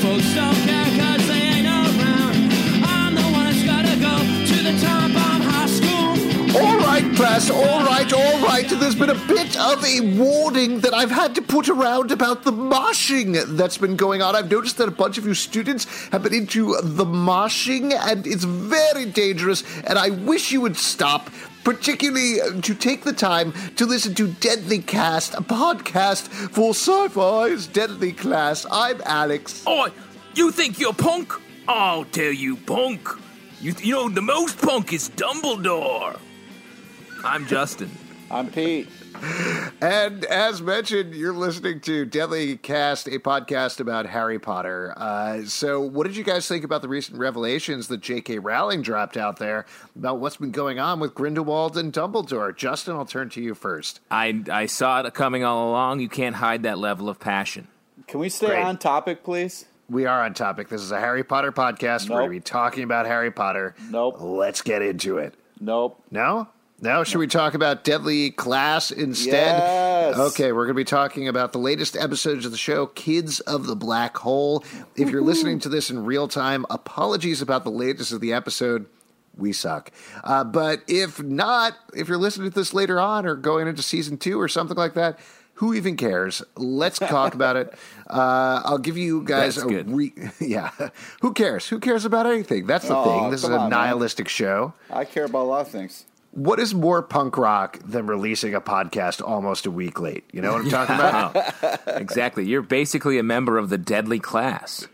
Folks don't class, all right, all right. There's been a bit of a warning that I've had to put around about the moshing that's been going on. I've noticed that a bunch of you students have been into the moshing, and it's very dangerous, and I wish you would stop. Particularly to take the time to listen to Deadly Cast, a podcast for Syfy's Deadly Class. I'm Alex. Oh, you think you're punk? I'll tell you, punk. You, you know, the most punk is Dumbledore. I'm Justin. I'm Pete. And as mentioned, you're listening to Deadly Cast, a podcast about Harry Potter. Uh, so, what did you guys think about the recent revelations that J.K. Rowling dropped out there about what's been going on with Grindelwald and Dumbledore? Justin, I'll turn to you first. I, I saw it coming all along. You can't hide that level of passion. Can we stay Great. on topic, please? We are on topic. This is a Harry Potter podcast. We're going to be talking about Harry Potter. Nope. Let's get into it. Nope. No? No? Should we talk about Deadly Class instead? Yes. Okay, we're going to be talking about the latest episodes of the show, Kids of the Black Hole. If you're listening to this in real time, apologies about the latest of the episode. We suck. Uh, but if not, if you're listening to this later on or going into season two or something like that, who even cares? Let's talk about it. Uh, I'll give you guys That's a good. re- yeah. Who cares? Who cares about anything? That's the Oh, thing. This is a on, man. nihilistic show. I care about a lot of things. What is more punk rock than releasing a podcast almost a week late? You know what I'm talking about? exactly. You're basically a member of the deadly class.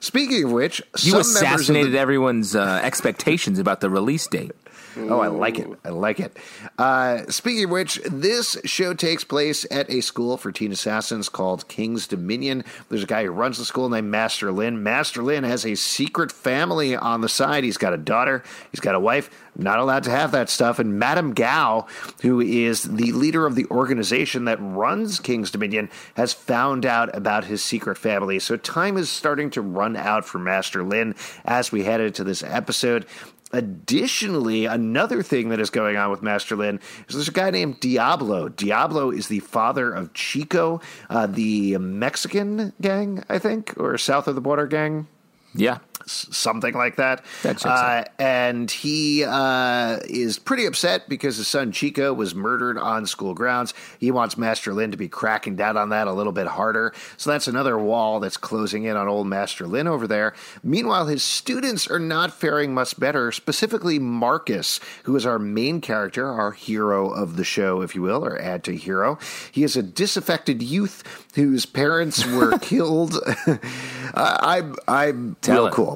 Speaking of which, You some assassinated the, everyone's uh, expectations about the release date. Oh, I like it. I like it. Uh, speaking of which, this show takes place at a school for teen assassins called King's Dominion. There's a guy who runs the school named Master Lin. Master Lin has a secret family on the side. He's got a daughter, he's got a wife. Not allowed to have that stuff. And Madame Gao, who is the leader of the organization that runs King's Dominion, has found out about his secret family. So time is starting to run out for Master Lin as we head into this episode. Additionally, another thing that is going on with Master Lin is there's a guy named Diablo. Diablo is the father of Chico, uh, the Mexican gang, I think, or south of the border gang Yeah. Something like that. That uh, and he uh, is pretty upset because his son Chico was murdered on school grounds. He wants Master Lin to be cracking down on that a little bit harder. So that's another wall that's closing in on old Master Lin over there. Meanwhile, his students are not faring much better, specifically Marcus, who is our main character, our hero of the show, if you will, or add to hero. He is a disaffected youth whose parents were killed. I'm, I'm Tell real it. cool.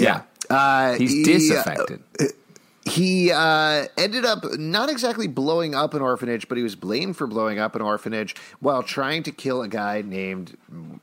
Yeah. Uh, He's he, uh, disaffected. he uh, ended up not exactly blowing up an orphanage, but he was blamed for blowing up an orphanage while trying to kill a guy named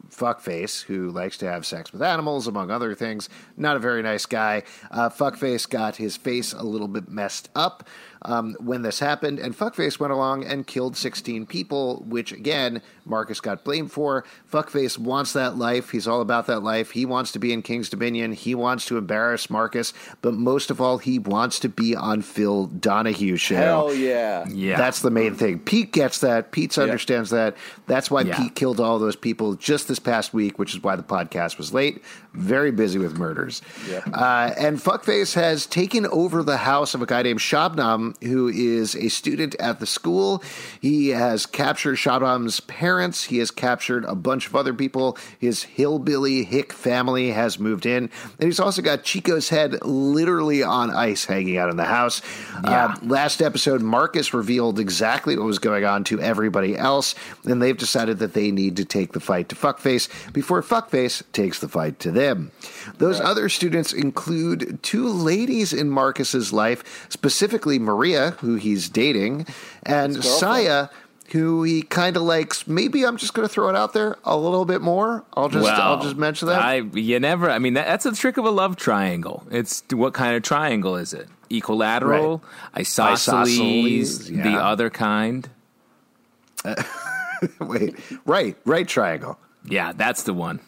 Fuckface, who likes to have sex with animals, among other things. Not a very nice guy. Uh, Fuckface got his face a little bit messed up um, when this happened, and Fuckface went along and killed 16 people, which again, Marcus got blamed for. Fuckface wants that life. He's all about that life. He wants to be in King's Dominion. He wants to embarrass Marcus, but most of all, he wants to be on Phil Donahue show. Hell yeah. Yeah. That's the main thing. Pete gets that. Pete understands that. That's why Yeah. Pete killed all those people just this past week, which is why the podcast was late. Very busy with murders. Yeah. Uh, and Fuckface has taken over the house of a guy named Shabnam, who is a student at the school. He has captured Shabnam's parents. He has captured a bunch of other people. His hillbilly hick family has moved in. And he's also got Chico's head literally on ice hanging out in the house. Yeah. Uh, last episode, Marcus revealed exactly what was going on to everybody else, and they've decided that they need to take the fight to Fuckface before Fuckface takes the fight to them. Those other students include two ladies in Marcus's life, specifically Maria, who he's dating, and Saya. Who he kind of likes? Maybe I'm just going to throw it out there a little bit more. I'll just I'll just mention that. I you never. I mean, that, that's the trick of a love triangle. It's what kind of triangle is it? Equilateral, isosceles, Isosceles, yeah. the other kind. Wait, right, right triangle. Yeah, that's the one.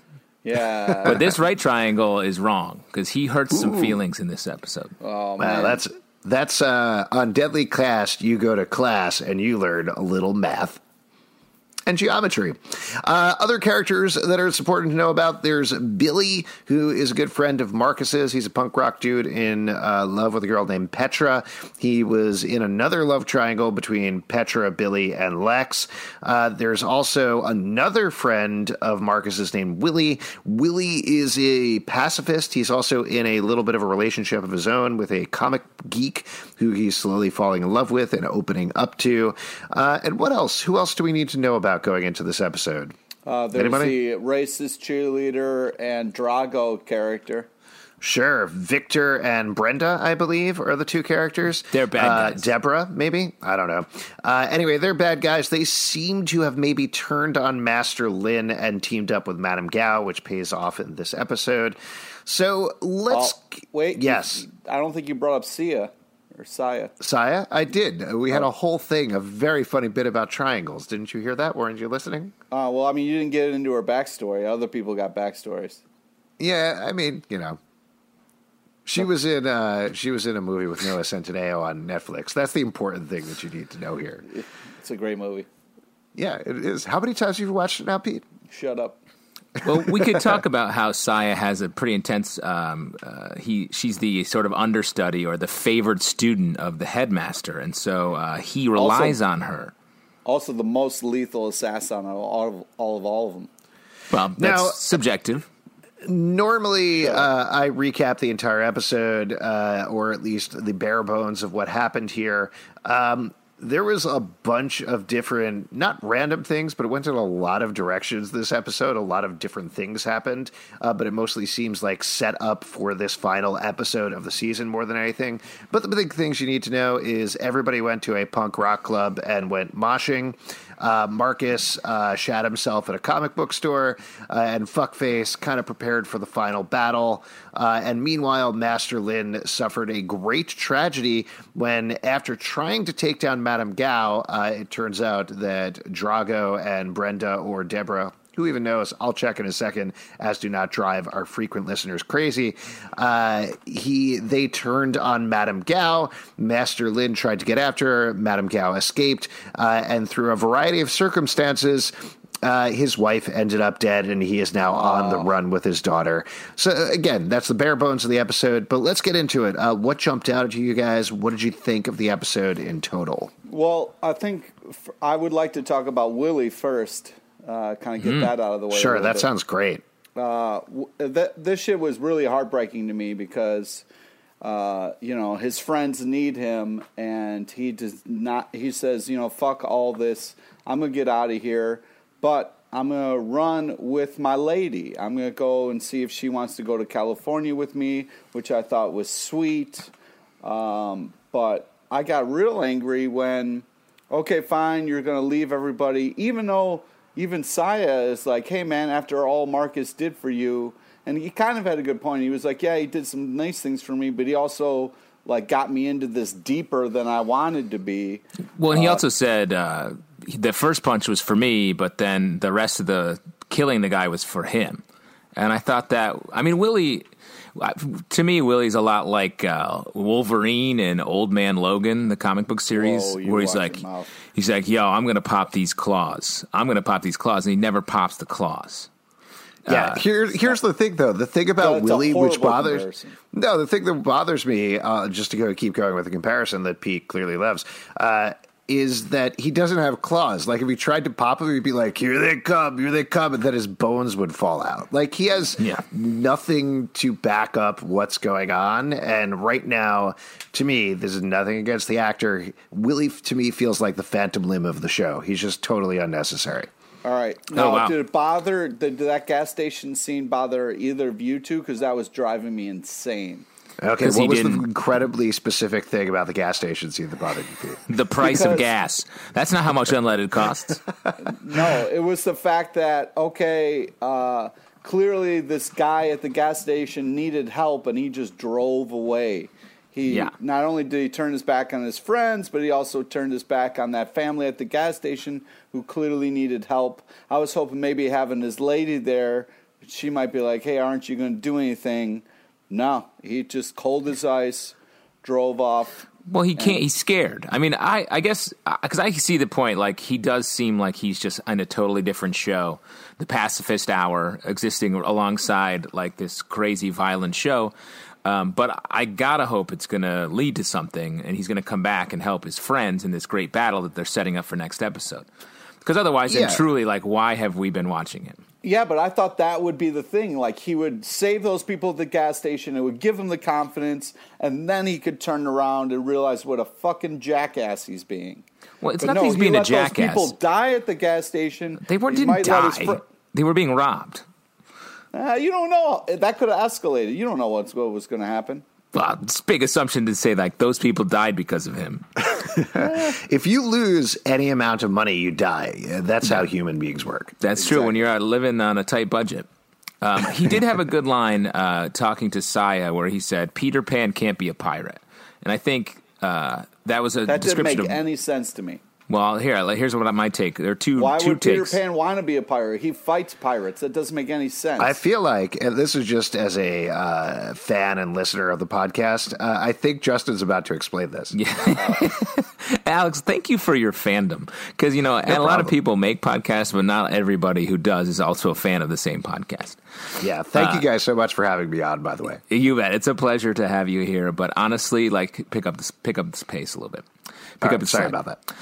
Yeah. But this right triangle is wrong because he hurts some feelings in this episode. oh Wow, man. that's that's uh, on Deadly Class. You go to class and you learn a little math and geometry. Uh, other characters that are important to know about there's Billy, who is a good friend of Marcus's. He's a punk rock dude in uh, love with a girl named Petra. He was in another love triangle between Petra, Billy, and Lex. Uh, there's also another friend of Marcus's named Willie. Willie is a pacifist. He's also in a little bit of a relationship of his own with a comic geek who he's slowly falling in love with and opening up to. Uh, and what else? Who else do we need to know about going into this episode? uh, there's Anybody? the racist cheerleader and Drago character. Sure, Victor and Brenda, I believe, are the two characters. They're bad Uh, guys. Deborah, maybe I don't know. Uh, anyway, they're bad guys. They seem to have maybe turned on Master Lin and teamed up with Madame Gao, which pays off in this episode. So let's Oh, wait. Yes, I don't think you brought up Sia or Saya. Saya, I did. We had a whole thing, a very funny bit about triangles. Didn't you hear that? Weren't you listening? Uh, well, I mean, you didn't get into her backstory. Other people got backstories. Yeah, I mean, you know, she was in uh, she was in a movie with Noah Centineo on Netflix. That's the important thing that you need to know here. It's a great movie. Yeah, it is. How many times have you watched it now, Pete? Shut up. Well, we could talk about how Saya has a pretty intense. Um, uh, he she's the sort of understudy or the favored student of the headmaster, and so uh, he relies on her. Also, the most lethal assassin of all of all of, all of them. Well, that's Now- subjective. Normally, uh, I recap the entire episode, uh, or at least the bare bones of what happened here. Um, there was a bunch of different, not random things, but it went in a lot of directions this episode. A lot of different things happened, uh, but it mostly seems like set up for this final episode of the season more than anything. But the big things you need to know is everybody went to a punk rock club and went moshing. Uh, Marcus uh, shat himself at a comic book store, uh, and Fuckface kind of prepared for the final battle. Uh, and meanwhile, Master Lin suffered a great tragedy when, after trying to take down Madame Gao, uh, it turns out that Drago and Brenda or Deborah who even knows? I'll check in a second. As do not drive our frequent listeners crazy. Uh, he they turned on Madame Gao. Master Lin tried to get after her. Madame Gao escaped, uh, and through a variety of circumstances. Uh, his wife ended up dead, and he is now on the run with his daughter. So, uh, again, that's the bare bones of the episode. But let's get into it. Uh, what jumped out at you guys? What did you think of the episode in total? Well, I think f- I would like to talk about Willie first. Uh, kind of get that out of the way. Sure, that bit. sounds great. uh, that this shit was really heartbreaking to me because uh, you know his friends need him and he does not he says you know fuck all this i'm gonna get out of here but i'm gonna run with my lady i'm gonna go and see if she wants to go to california with me which i thought was sweet um, but i got real angry when okay, fine, you're going to leave everybody, even though even Saya is like, hey, man, after all Marcus did for you, and he kind of had a good point. He was like, yeah, he did some nice things for me, but he also like got me into this deeper than I wanted to be. Well, and he also said uh, the first punch was for me, but then the rest of the killing the guy was for him. And I thought that, I mean, Willie, to me, Willie's a lot like uh, Wolverine and Old Man Logan, the comic book series, Whoa, where he's like, he's like, yo, I'm gonna pop these claws. I'm gonna pop these claws, and he never pops the claws. Yeah, here, here's the thing, though. The thing about That's Willie, which bothers comparison. no, the thing that bothers me, uh, just to go keep going with the comparison that Pete clearly loves, uh, is that he doesn't have claws. Like if he tried to pop them, he'd be like, "Here they come, here they come," and then his bones would fall out. Like he has Yeah. nothing to back up what's going on. And right now, to me, this is nothing against the actor. Willie, to me, feels like the phantom limb of the show. He's just totally unnecessary. All right. Oh, now, Oh, wow. did it bother? Did, did that gas station scene bother either of you two? Because that was driving me insane. Okay, 'Cause he what was the didn't- incredibly specific thing about the gas station scene that bothered you? Pete? The price of gas. That's not how much unleaded costs. No, it was the fact that okay, uh, clearly this guy at the gas station needed help, and he just drove away. He Yeah. not only did he turn his back on his friends, but he also turned his back on that family at the gas station who clearly needed help. I was hoping maybe having his lady there, she might be like, "Hey, aren't you going to do anything?" No, he just cold as ice, drove off. Well, he can't. He's scared. I mean, I, I guess because I see the point. Like he does seem like he's just in a totally different show, the pacifist hour existing alongside like this crazy violent show. Um, but I gotta hope it's gonna lead to something, and he's gonna come back and help his friends in this great battle that they're setting up for next episode. Because otherwise, Yeah. then truly, like, why have we been watching him? Yeah, but I thought that would be the thing. Like he would save those people at the gas station. It would give him the confidence, and then he could turn around and realize what a fucking jackass he's being. Well, it's But not no, that he's he being a jackass. People die at the gas station. They weren't didn't might let his die. fr- they were being robbed. Uh, you don't know. That could have escalated. You don't know what's what was going to happen. Well, it's a big assumption to say like those people died because of him. If you lose any amount of money, you die. That's how human beings work. That's true. When you're uh, living on a tight budget. Um, he did have a good line uh, talking to Saya where he said, "Peter Pan can't be a pirate," and I think uh, that was a That didn't description make of. any sense to me. Well, here, here's what I might take. There are two Why two would Peter. Pan want to be a pirate? He fights pirates. That doesn't make any sense. I feel like, and this is just as a uh, fan and listener of the podcast, uh, I think Justin's about to explain this. Yeah. Alex, thank you for your fandom because you know, and a lot of people make podcasts, but not everybody who does is also a fan of the same podcast. Yeah, thank Uh, you guys so much for having me on. By the way, You bet. It's a pleasure to have you here. But honestly, like pick up this pick up this pace a little bit. Pick All up right, the sorry slack. about that.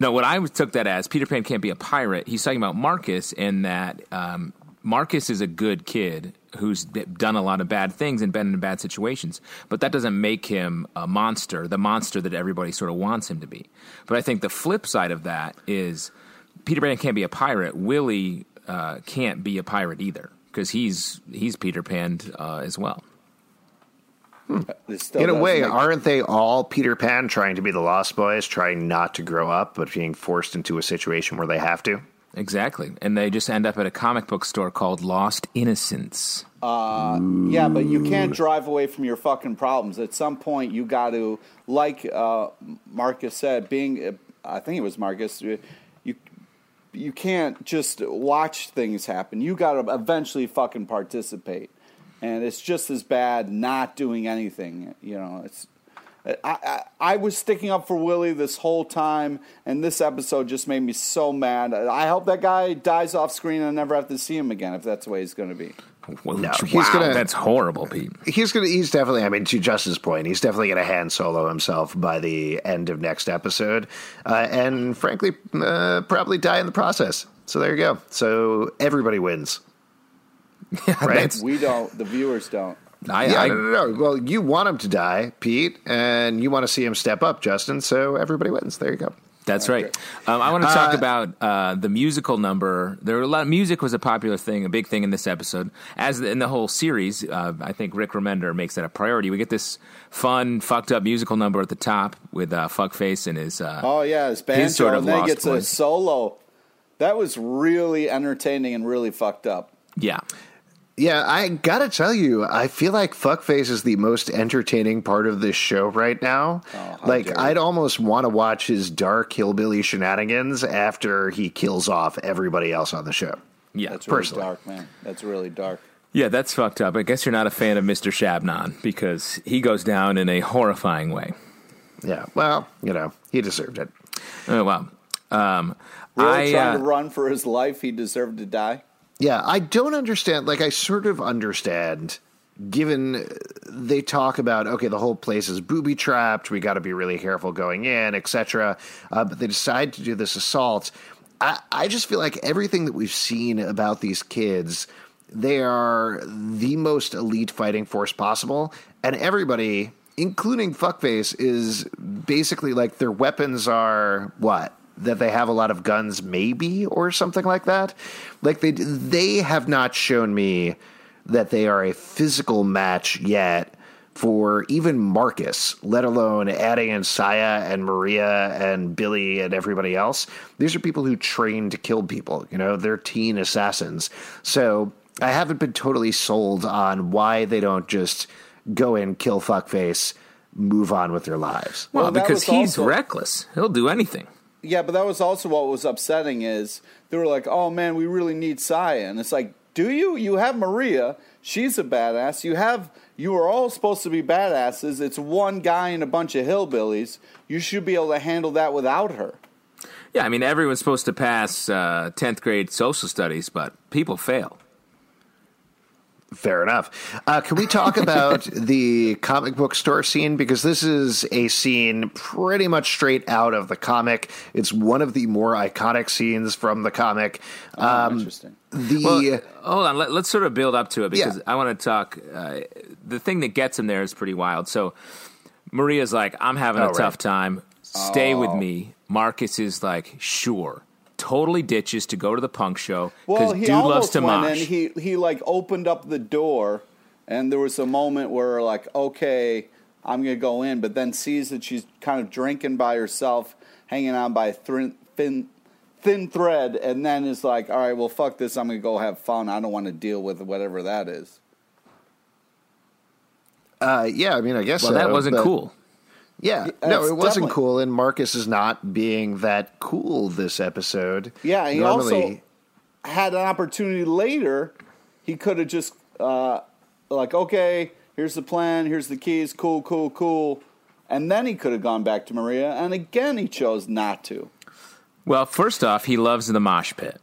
No, what I took that as Peter Pan can't be a pirate. He's talking about Marcus and that um, Marcus is a good kid who's done a lot of bad things and been in bad situations, but that doesn't make him a monster, the monster that everybody sort of wants him to be. But I think the flip side of that is Peter Pan can't be a pirate. Willie uh, can't be a pirate either because he's he's Peter Pan uh, as well. It still In a way, make- aren't they all Peter Pan trying to be the Lost Boys, trying not to grow up, but being forced into a situation where they have to? Exactly, and they just end up at a comic book store called Lost Innocence. Yeah, but you can't drive away from your fucking problems. At some point, you got to, like uh, Marcus said, being, I think it was Marcus, you you can't just watch things happen. You got to eventually fucking participate, and it's just as bad not doing anything. You know, it's. I, I, I was sticking up for Willie this whole time, and this episode just made me so mad. I hope that guy dies off screen and I never have to see him again if that's the way he's going to be. Wow, No, he's wow, gonna- that's horrible, Pete. He's gonna. He's definitely. I mean, to Justin's point, he's definitely gonna hand solo himself by the end of next episode, uh, and frankly, uh, probably die in the process. So there you go. So everybody wins. Right? We don't. The viewers don't. I, Yeah, I, no, no, no. Well, you want him to die, Pete, and you want to see him step up, Justin. So everybody wins. There you go. that's right. Um, I want to talk Uh, about uh, the musical number. There were a lot. Music was a popular thing, a big thing in this episode, as in the whole series. Uh, I think Rick Remender makes that a priority. We get this fun, fucked up musical number at the top with uh, Fuckface and his. Uh, Oh yeah, his banjo, His sort of and then he Lost gets a solo. That was really entertaining and really fucked up. yeah, Yeah, I gotta tell you, I feel like Fuckface is the most entertaining part of this show right now. Oh, like. I'd almost want to watch his dark hillbilly shenanigans after he kills off everybody else on the show. yeah, That's really Personally. dark, man. That's really dark. yeah. That's fucked up. I guess you're not a fan of Mr. Shabnam because he goes down in a horrifying way. Yeah, well, you know, he deserved it. Oh wow. Um, Really I, trying uh, to run for his life. He deserved to die. Yeah, I don't understand. Like, I sort of understand given they talk about okay, the whole place is booby trapped, we got to be really careful going in, etc. Uh, but they decide to do this assault. I, I just feel like everything that we've seen about these kids, they are the most elite fighting force possible, and everybody, including Fuckface, is basically like their weapons are what that they have a lot of guns, maybe or something like that. Like they they have not shown me that they are a physical match yet for even Marcus, let alone adding in Saya and Maria and Billy and everybody else. These are people who train to kill people. You know, they're teen assassins. So I haven't been totally sold on why they don't just go in, kill fuckface, move on with their lives. Well, Well, because he's also- reckless. He'll do anything. Yeah, but that was also what was upsetting is they were like, "Oh man, we really need Saya," and it's like, "Do you? You have Maria. She's a badass. You have. You are all supposed to be badasses. It's one guy and a bunch of hillbillies. You should be able to handle that without her." Yeah, I mean, everyone's supposed to pass uh, 10th grade social studies, but people fail. Fair enough. Uh, can we talk about the comic book store scene? Because this is a scene pretty much straight out of the comic. It's one of the more iconic scenes from the comic. Oh, Um, interesting. the Well, hold on. Let, us sort of build up to it because Yeah. I want to talk. Uh, the thing that gets him there is pretty wild. So Maria's like, I'm having Oh, a right. tough time. Stay with Oh. me. Marcus is like, sure. Totally ditches to go to the punk show Well, because he dude loves almost to went mosh. and he he like opened up the door, and there was a moment where like, okay, I'm gonna go in, but then sees that she's kind of drinking by herself, hanging on by thin thin thin thread, and then is like, all right, well, fuck this, I'm gonna go have fun. I don't want to deal with whatever that is. uh, yeah, I mean, I guess well, so, that wasn't but- cool. Yeah, that's no, it wasn't definitely- cool, and Marcus is not being that cool this episode. Yeah, he Normally, also had an opportunity later. He could have just uh, like, okay, here's the plan, here's the keys, cool, cool, cool, and then he could have gone back to Maria, and again he chose not to. Well, first off, he loves the mosh pit.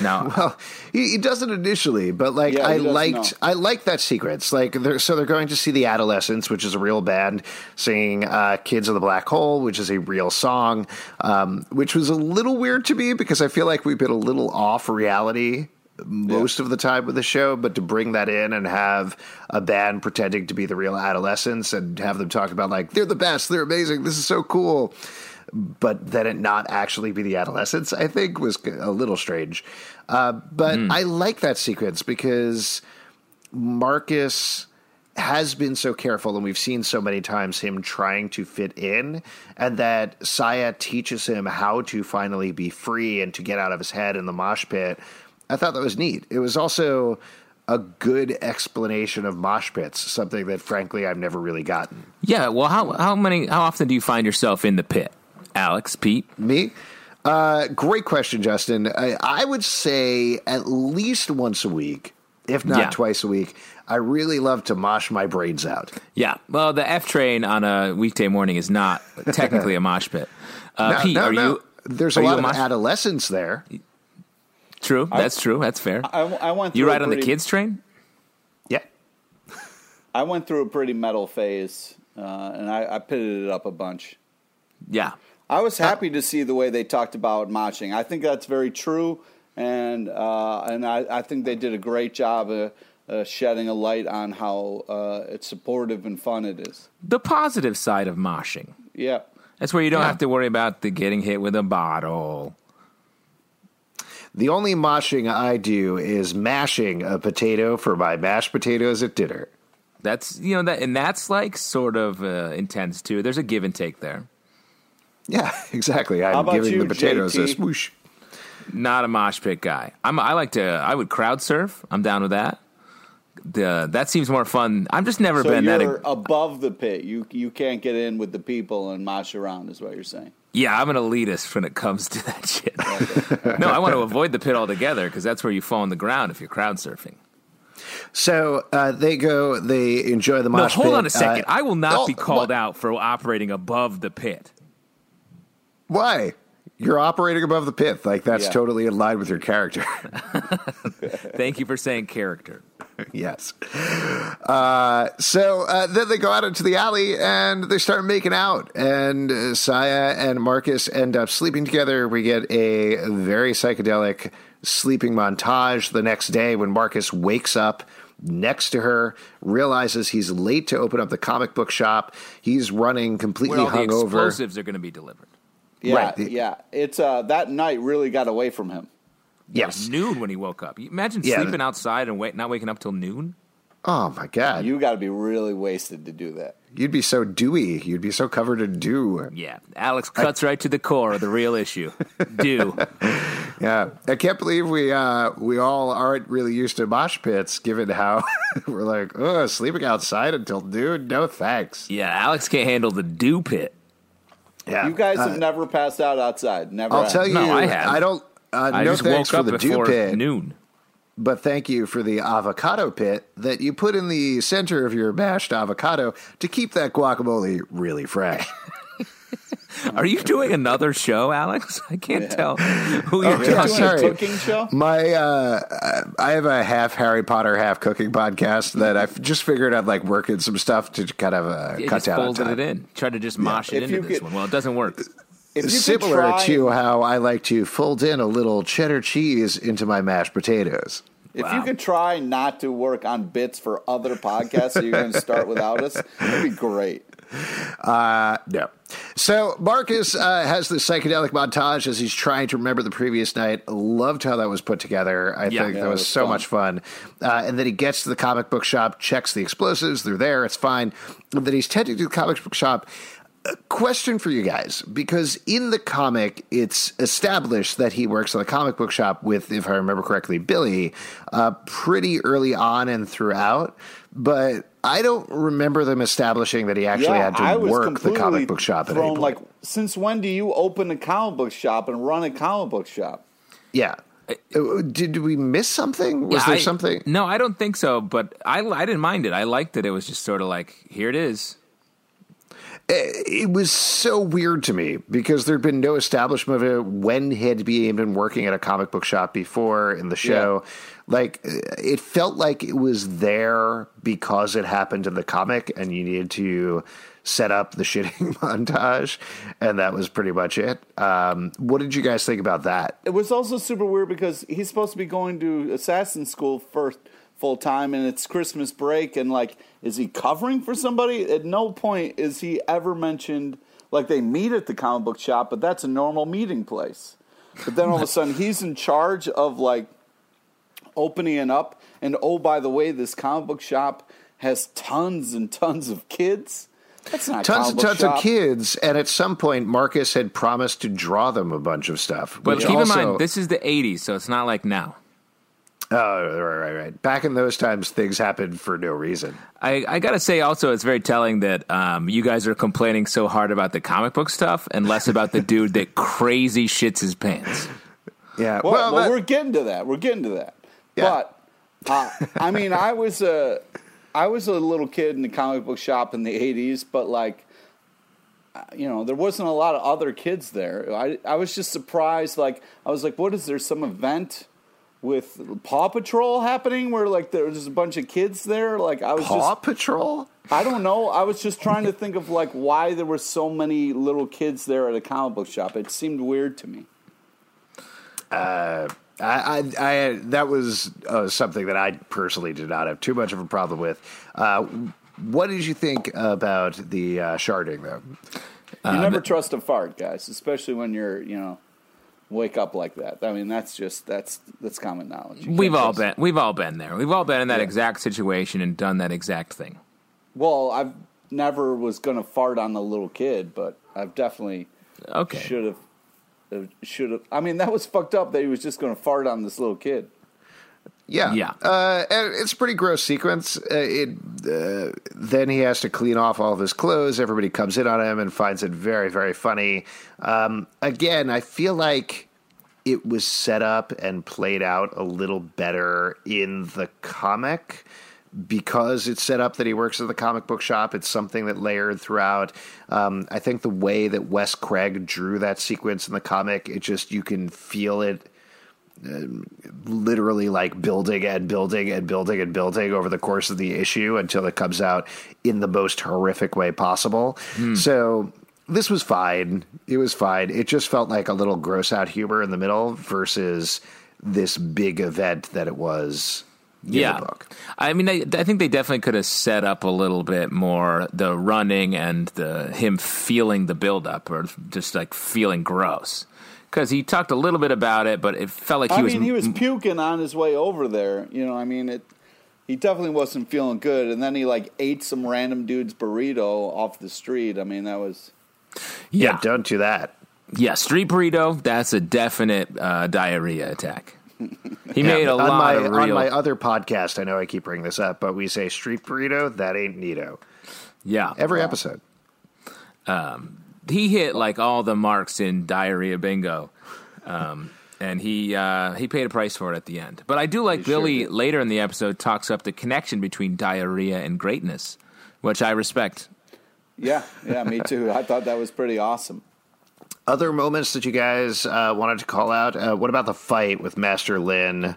Now, Well, he, he doesn't initially, but like Yeah, I liked, know. I like that sequence. Like, they're, so they're going to see the Adolescents, which is a real band, singing uh, "Kids of the Black Hole," which is a real song, um, which was a little weird to me because I feel like we've been a little off reality most of the time with the show. But to bring that in and have a band pretending to be the real Adolescents and have them talk about like they're the best, they're amazing, this is so cool but then it not actually be the Adolescents, I think was a little strange. Uh, but I like that sequence because Marcus has been so careful, and we've seen so many times him trying to fit in, and that Saya teaches him how to finally be free and to get out of his head in the mosh pit. I thought that was neat. It was also a good explanation of mosh pits, something that frankly I've never really gotten. yeah. Well, how how many? How often do you find yourself in the pit, Alex, Pete? Me? Uh, great question, Justin. I, I would say at least once a week, if not Yeah. twice a week. I really love to mosh my brains out. Yeah. Well, the F train on a weekday morning is not technically a mosh pit. Uh, No, Pete, no, are no. you? There's are a lot of mosh- adolescents there. True. That's true. That's fair. I, I went. you ride a on the kids train? Yeah. I went through a pretty metal phase, uh, and I, I pitted it up a bunch. Yeah. I was happy to see the way they talked about moshing. I think that's very true, and uh, and I, I think they did a great job of uh, shedding a light on how uh, it's supportive and fun it is. The positive side of moshing. Yeah. That's where you don't Yeah. have to worry about the getting hit with a bottle. The only moshing I do is mashing a potato for my mashed potatoes at dinner. That's you know that, and that's like sort of uh, intense too. There's a give and take there. Yeah, exactly. I'm giving you, the potatoes a JT? swoosh. Not a mosh pit guy. I'm. I like to. I would crowd surf. I'm down with that. The that seems more fun. I'm just never So been you're that. above the pit. You you can't get in with the people and mosh around, is what you're saying. Yeah, I'm an elitist when it comes to that shit. no, I want to avoid the pit altogether because that's where you fall on the ground if you're crowd surfing. So uh, they go, they enjoy the No, mosh hold pit. on a second. Uh, I will not oh, be called what? out for operating above the pit. Why? You're operating above the pith. Like, that's Yeah. totally in line with your character. Thank you for saying character. yes. Uh, so uh, then they go out into the alley and they start making out. And uh, Saya and Marcus end up sleeping together. We get a very psychedelic sleeping montage the next day when Marcus wakes up next to her, realizes he's late to open up the comic book shop. He's running completely Where all the hungover. explosives are going to be delivered. Yeah, Right. yeah. It's uh, that night really got away from him. Yes. Noon when he woke up. You Imagine Yeah. sleeping outside and wait, not waking up till noon. Oh my God. You got to be really wasted to do that. You'd be so dewy. You'd be so covered in dew. Yeah, Alex cuts right to the core of the real issue. dew. Yeah, I can't believe we uh, we all aren't really used to mosh pits, given how we're like, oh, sleeping outside until noon. No thanks. yeah, Alex can't handle the dew pit. Yeah, You guys Uh, have never passed out outside. Never. I'll have. tell you, No, I have. I don't. Uh, I no just thanks woke for up the dew before pit, noon. but thank you for the avocado pit that you put in the center of your mashed avocado to keep that guacamole really fresh. Are you doing another show, Alex? I can't tell who you're Oh, You're yeah, talking. doing sorry. a cooking show. My, uh, I have a half Harry Potter, half cooking podcast that I've just figured I'd like work in some stuff to kind of uh, You cut just down on folded time. it in. Tried to just mosh it If into this could- one. Well, it doesn't work. If you could Similar try- to how I like to fold in a little cheddar cheese into my mashed potatoes. If Wow. you could try not to work on bits for other podcasts, so you're going to start without us, that'd be great. Uh, no. So Marcus uh, has this psychedelic montage as he's trying to remember the previous night. Loved how that was put together. I Yeah. think Yeah, that was, was so fun. much fun. Uh, and then he gets to the comic book shop, checks the explosives. They're there. It's fine. And then he's tending to the comic book shop. A question for you guys because in the comic it's established that he works at a comic book shop with if i remember correctly billy uh, pretty early on and throughout but i don't remember them establishing that he actually yeah, had to work the comic book shop at any thrown, point. like, since when do you open a comic book shop and run a comic book shop? Yeah. Uh, Did we miss something? Was Yeah, there I- something? No, I don't think so. But I, I didn't mind it. I liked it. It was just sort of like, here it is. It was so weird to me because there'd been no establishment of it when he had been been working at a comic book shop before in the show. Like uh, it felt like it was there because it happened in the comic, and you needed to set up the shitting montage, and that was pretty much it. Um, what did you guys think about that? It was also super weird because he's supposed to be going to assassin school first full time and it's Christmas break and like is he covering for somebody? At no point is he ever mentioned like they meet at the comic book shop, but that's a normal meeting place. But then all of a sudden he's in charge of like opening it up and oh by the way this comic book shop has tons and tons of kids. That's not Tons and tons shop. of kids, and at some point, Marcus had promised to draw them a bunch of stuff. But keep also, in mind, this is the 80s, so it's not like now. Oh, right, right, right. Back in those times, things happened for no reason. I, I got to say also, it's very telling that um, you guys are complaining so hard about the comic book stuff and less about the dude that crazy shits his pants. Yeah. Well, well, that- we're getting to that. We're getting to that. Yeah. But uh, I mean, I was a I was a little kid in the comic book shop in the '80s, but like, uh, you know, there wasn't a lot of other kids there. I I was just surprised. Like, I was like, what is there? Some event with Paw Patrol happening where like there was just a bunch of kids there? Like, I was just Paw just Patrol. I don't know. I was just trying to think of like why there were so many little kids there at a comic book shop. It seemed weird to me. I, I, I, that was uh, something that I personally did not have too much of a problem with. Uh, what did you think about the uh, sharding, though? You never trust a fart, guys, especially when you're, you know, wake up like that. I mean, that's just that's that's common knowledge. You We've all trust- been we've all been there. We've all been in that Yeah. exact situation and done that exact thing. Well, I've never was going to fart on the little kid, but I've definitely Okay. should have uh, should have. I mean, that was fucked up that he was just going to fart on this little kid. Yeah, Yeah. Uh, and it's a pretty gross sequence. Uh, it uh, then he has to clean off all of his clothes. Everybody comes in on him and finds it very, very funny. Um, again, I feel like it was set up and played out a little better in the comic because it's set up that he works at the comic book shop. It's something that layered throughout. Um, I think the way that Wes Craig drew that sequence in the comic, it just you can feel it literally like building and building and building and building over the course of the issue until it comes out in the most horrific way possible. Hmm. So this was fine. It was fine. It just felt like a little gross out humor in the middle versus this big event that it was. in the yeah. book. I mean, I, I think they definitely could have set up a little bit more the running and the him feeling the buildup or just like feeling gross. Because he talked a little bit about it, but it felt like he I was. mean, he was puking on his way over there. You know, I mean, it. He definitely wasn't feeling good, and then he like ate some random dude's burrito off the street. I mean, that was yeah, Don't do that. yeah, street burrito. That's a definite uh, diarrhea attack. He made a lot my, of on my other podcast. I know I keep bringing this up, but we say street burrito. That ain't neato. yeah, Every episode. He hit like all the marks in diarrhea bingo. Um, and he uh, he paid a price for it at the end. But I do like sure Billy did. later in the episode talks up the connection between diarrhea and greatness, which I respect. yeah, yeah, me too. I thought that was pretty awesome. Other moments that you guys uh, wanted to call out. Uh, what about the fight with Master Lin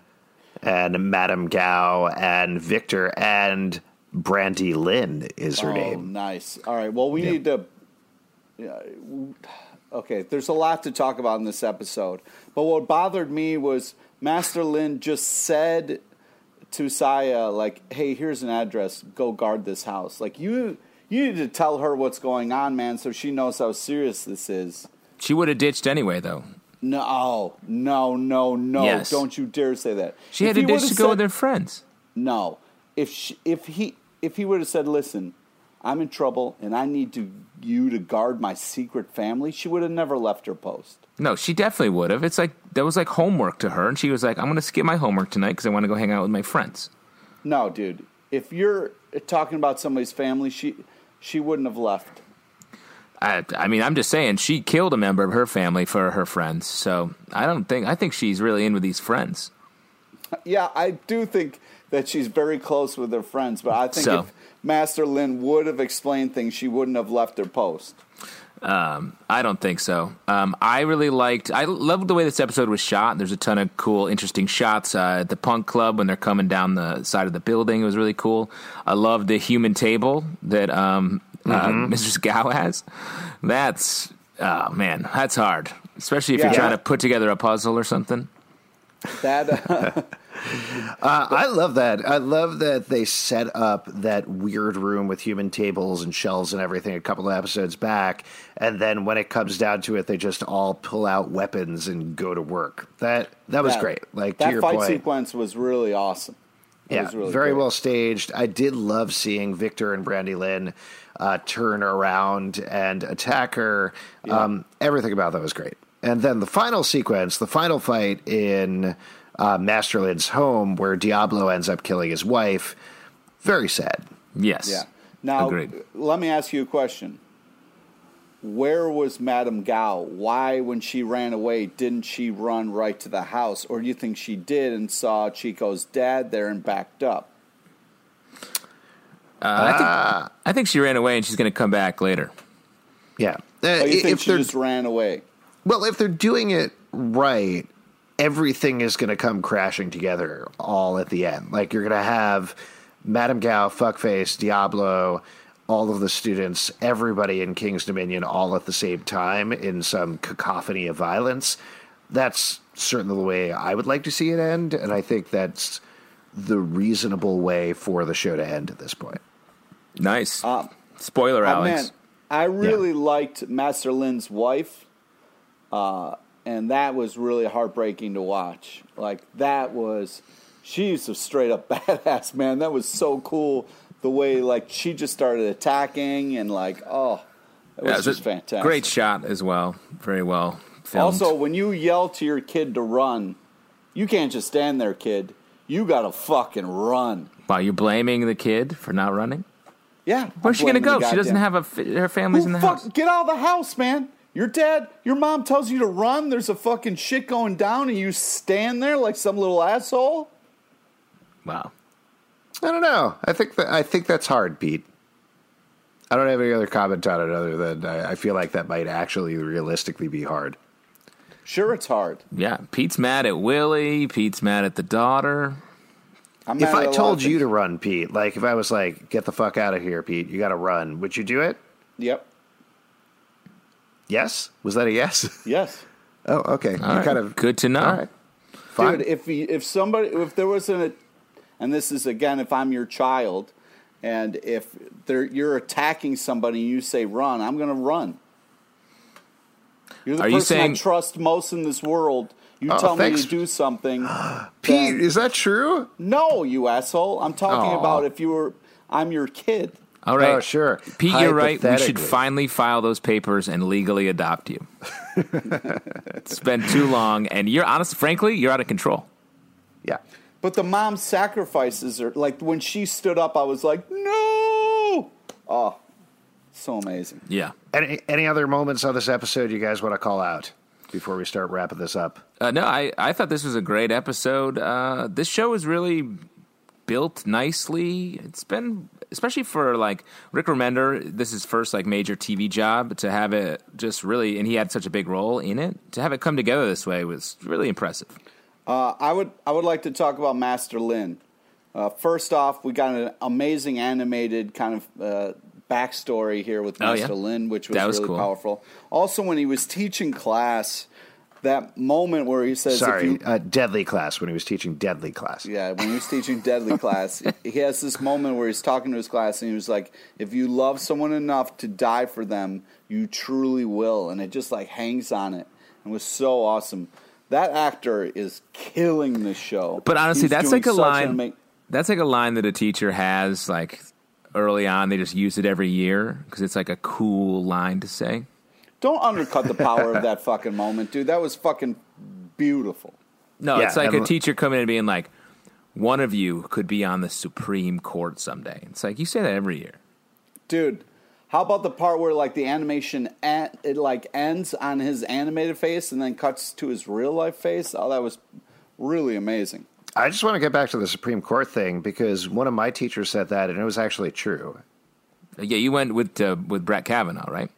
and Madame Gao and Victor and Brandy Lynn is her oh, name. nice. All right. Well, we need to. Okay, there's a lot to talk about in this episode, but what bothered me was Master Lin just said to Saya, like, "Hey, here's an address. Go guard this house." Like you, you need to tell her what's going on, man, so she knows how serious this is. She would have ditched anyway, though. No, no, no, no! Yes. Don't you dare say that. She If had to ditch to go said- with her friends. No, if she, if he if he would have said, "Listen, I'm in trouble and I need to you to guard my secret family," she would have never left her post. No, she definitely would have. It's like that was like homework to her, and she was like, "I'm going to skip my homework tonight because I want to go hang out with my friends." No, dude. If you're talking about somebody's family, she she wouldn't have left. I, I mean, I'm just saying she killed a member of her family for her friends. So I don't think I think she's really in with these friends. Yeah, I do think that she's very close with her friends, but I think So- if Master Lin would have explained things, she wouldn't have left her post. I don't think so. Um, I really liked. I loved the way this episode was shot. There's a ton of cool, interesting shots uh, at the Punk Club when they're coming down the side of the building. It was really cool. I love the human table that um, uh, Mrs. Gao has. That's oh man, that's hard, especially if Yeah. you're trying to put together a puzzle or something. That uh, Uh, I love that. I love that they set up that weird room with human tables and shelves and everything a couple of episodes back, and then when it comes down to it, they just all pull out weapons and go to work. That that was that- great. Like that fight point, sequence was really awesome. It yeah, was really very well staged. I did love seeing Victor and Brandy Lynn uh, turn around and attack her. Um, everything about that was great. And then the final sequence, the final fight in uh, Master Lin's home, where Diablo ends up killing his wife. Very sad. Yes. Yeah. Now, Agreed. let me ask you a question. Where was Madame Gao? Why, when she ran away, didn't she run right to the house? Or do you think she did and saw Chico's dad there and backed up? Uh, I think I think she ran away and she's going to come back later. Yeah. Uh, Or you think if she they're just ran away? well, if they're doing it right, everything is going to come crashing together all at the end. Like you're going to have Madame Gao, Fuckface, Diablo, all of the students, everybody in King's Dominion, all at the same time in some cacophony of violence. That's certainly the way I would like to see it end, and I think that's the reasonable way for the show to end at this point. Nice. Uh, Spoiler, Uh, Alex. man, I really liked Master Lin's wife, uh, and that was really heartbreaking to watch. Like that was, she's a straight up badass man. That was so cool. The way like she just started attacking and like oh, it was Yeah, just fantastic. Great shot as well. Very well filmed. Also, when you yell to your kid to run, you can't just stand there, kid. You gotta fucking run. wow, you're blaming the kid for not running. Yeah. Where's she going to go? She doesn't have a. Her family's Who in the fuck, house. Get out of the house, man. Your dad, your mom tells you to run. There's a fucking shit going down, and you stand there like some little asshole. Wow. I don't know. I think that I think that's hard, Pete. I don't have any other comment on it other than I, I feel like that might actually realistically be hard. Sure, it's hard. Yeah, Pete's mad at Willie. Pete's mad at the daughter. I'm If mad at a I lot told you to run, Pete, like if I was like, "Get the fuck out of here, Pete," you got to run. Would you do it? Yep. Yes. Was that a yes? Yes. oh, okay. you All right, kind of good to know. All right. Fine. Dude, if he, if somebody if there was an and this is again if I'm your child and if there you're attacking somebody and you say run, I'm going to run. You're the Are you person saying- I trust most in this world. You Oh, tell thanks. me to do something. Pete, then- is that true? no, you asshole. I'm talking Aw. about if you were I'm your kid. All right. Oh, sure. Pete, you're right. We should finally file those papers and legally adopt you. it's been too long, and you're honest. Frankly, you're out of control. Yeah. But the mom sacrifices are like when she stood up I was like, "No!" Oh. So amazing. Yeah. Any any other moments on this episode you guys want to call out before we start wrapping this up? Uh, no, I, I thought this was a great episode. Uh, this show is really built nicely. It's been, especially for like Rick Remender, this is his first like major TV job. To have it just really, and he had such a big role in it. To have it come together this way was really impressive. Uh, I would I would like to talk about Master Lin. Uh, first off, we got an amazing animated kind of uh, backstory here with Oh, yeah. Master Lin, which was, was really cool. powerful. Also, when he was teaching class, that moment where he says, if Sorry, you, uh, Deadly Class when he was teaching Deadly Class. Yeah, when he was teaching Deadly Class, he has this moment where he's talking to his class and he was like, "If you love someone enough to die for them, you truly will." And it just like hangs on it. and was so awesome. That actor is killing the show. But honestly, He's that's like a line. an ama- that's like a line that a teacher has like early on. They just use it every year because it's like a cool line to say. Don't undercut the power of that fucking moment, dude. That was fucking beautiful. No, Yeah, it's like a teacher coming in and being like, "One of you could be on the Supreme Court someday." It's like you say that every year. Dude, how about the part where like the animation en- it like ends on his animated face and then cuts to his real life face? Oh, that was really amazing. I just want to get back to the Supreme Court thing because one of my teachers said that, and it was actually true. Yeah, you went with uh, with Brett Kavanaugh, right?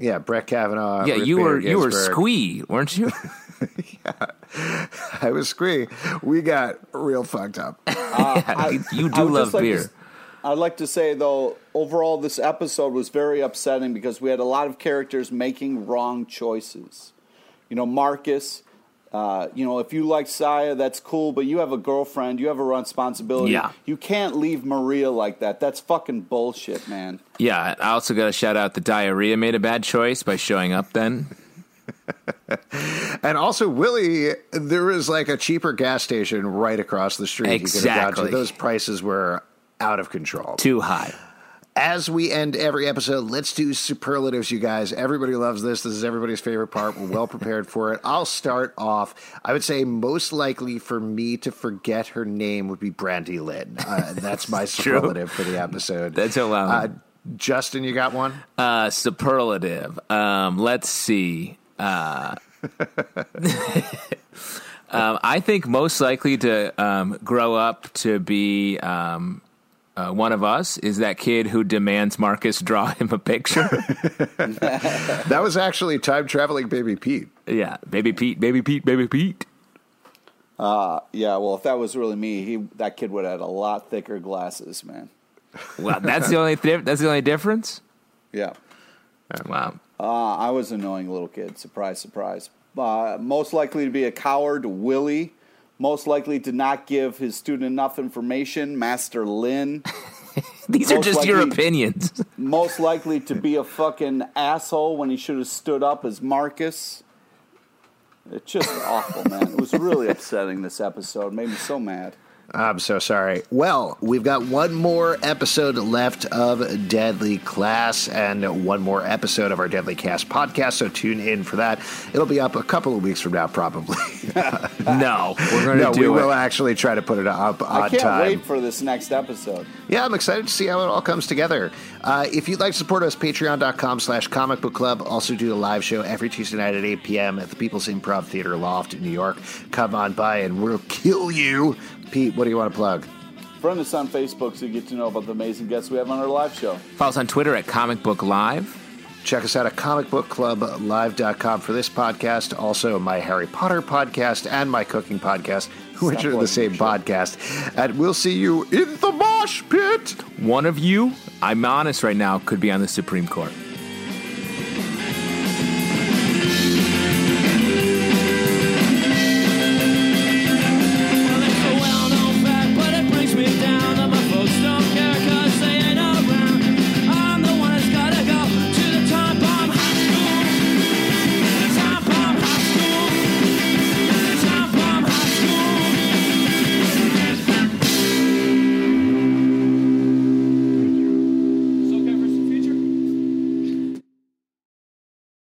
Yeah, Brett Kavanaugh. yeah, Ruth you Bader were you were Ginsburg. squee, weren't you? Yeah, I was squee. We got real fucked up. you, you I do would love just like to beer. s- I'd like to say though, overall, this episode was very upsetting because we had a lot of characters making wrong choices. You know, Marcus. Uh, you know, if you like Saya, that's cool, but you have a girlfriend, you have a responsibility. Yeah. You can't leave Maria like that. That's fucking bullshit, man. Yeah, I also got to shout out the diarrhea made a bad choice by showing up then. And also, Willie, there was like a cheaper gas station right across the street. You could have gone Exactly. to. Those prices were out of control. Too high. As we end every episode, let's do superlatives, you guys. Everybody loves this. This is everybody's favorite part. We're well prepared for it. I'll start off. I would say most likely for me to forget her name would be Brandy Lynn. Uh, that's my superlative for the episode. That's allowed. Uh, Justin, you got one? Uh, superlative. Um, let's see. Uh, um, I think most likely to um, grow up to be um, uh, one of us is that kid who demands Marcus draw him a picture. That was actually time traveling baby Pete. yeah, baby Pete, baby Pete, baby Pete. Yeah, well, if that was really me, he that kid would have had a lot thicker glasses, man. Well, that's the only th- that's the only difference. Yeah. Wow. Uh, I was an annoying little kid. Surprise, surprise. Uh, most likely to be a coward, Willie. Most likely to not give his student enough information, Master Lin. These are just your opinions. Most likely to be a fucking asshole when he should have stood up as Marcus. It's just awful, man. It was really upsetting this episode. Made me so mad. I'm so sorry. Well, we've got one more episode left of Deadly Class and one more episode of our Deadly Cast podcast, so tune in for that. It'll be up a couple of weeks from now, probably. no, we're going to no, we do will actually try to put it up on I can't time. wait for this next episode. Yeah, I'm excited to see how it all comes together. Uh, if you'd like to support us, patreon.com slash comic book club. Also do a live show every Tuesday night at 8 p.m. at the People's Improv Theater Loft in New York. Come on by and we'll kill you. Pete, what do you want to plug? Friend us on Facebook so you get to know about the amazing guests we have on our live show. Follow us on Twitter at Comic Book Live. Check us out at comicbookclublive.com for this podcast, also my Harry Potter podcast and my cooking podcast, which are the same your podcast. And we'll see you in the mosh pit. One of you, I'm honest right now, could be on the Supreme Court.